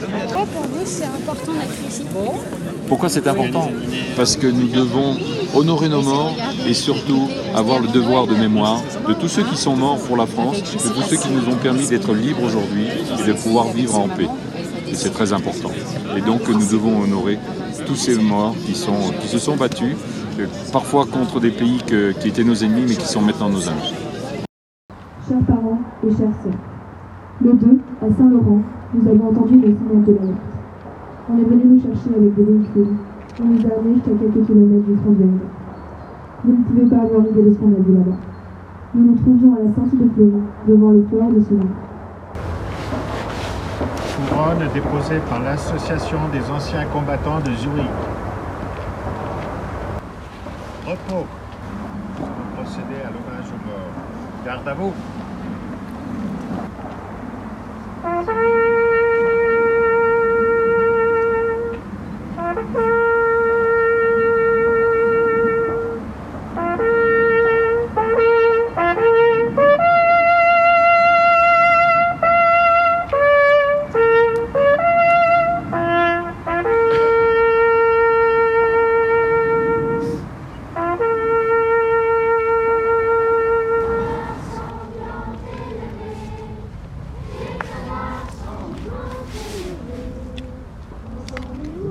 Pour vous, c'est important d'être ici. Pourquoi c'est important Parce que nous devons honorer nos morts et surtout avoir le devoir de mémoire de tous ceux qui sont morts pour la France, de tous ceux qui nous ont permis d'être libres aujourd'hui et de pouvoir vivre en paix. Et c'est très important. Et donc nous devons honorer tous ces morts qui, sont, qui se sont battus, euh, parfois contre des pays que- qui étaient nos ennemis mais qui sont maintenant nos amis. Chers parents et chères sœurs, le 2, à Saint-Laurent, nous avons entendu le signal de l'alerte. On est venu nous chercher avec des véhicules. On nous a amenés jusqu'à quelques kilomètres du front de l'ennemi. Vous ne pouvez pas avoir idée de ce qu'on a là-bas. Nous nous trouvions à la sortie de Fleury, devant le fleur de Soulan. couronne déposée par l'Association des anciens combattants de Zurich. Repos. Procéder à l'hommage aux morts. Garde à vous.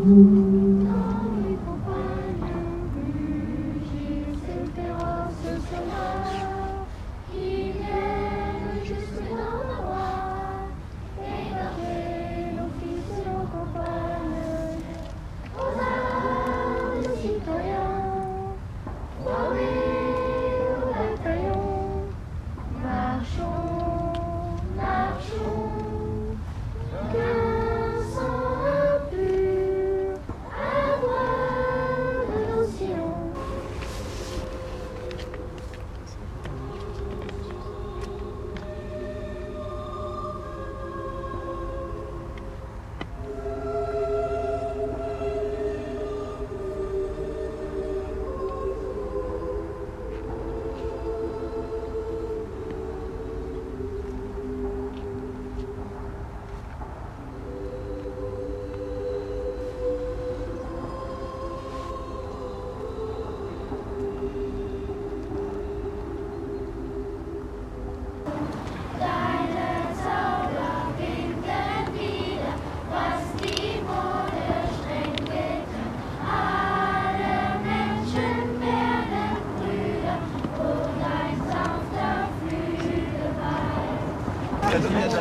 Mm-hmm. Weilt.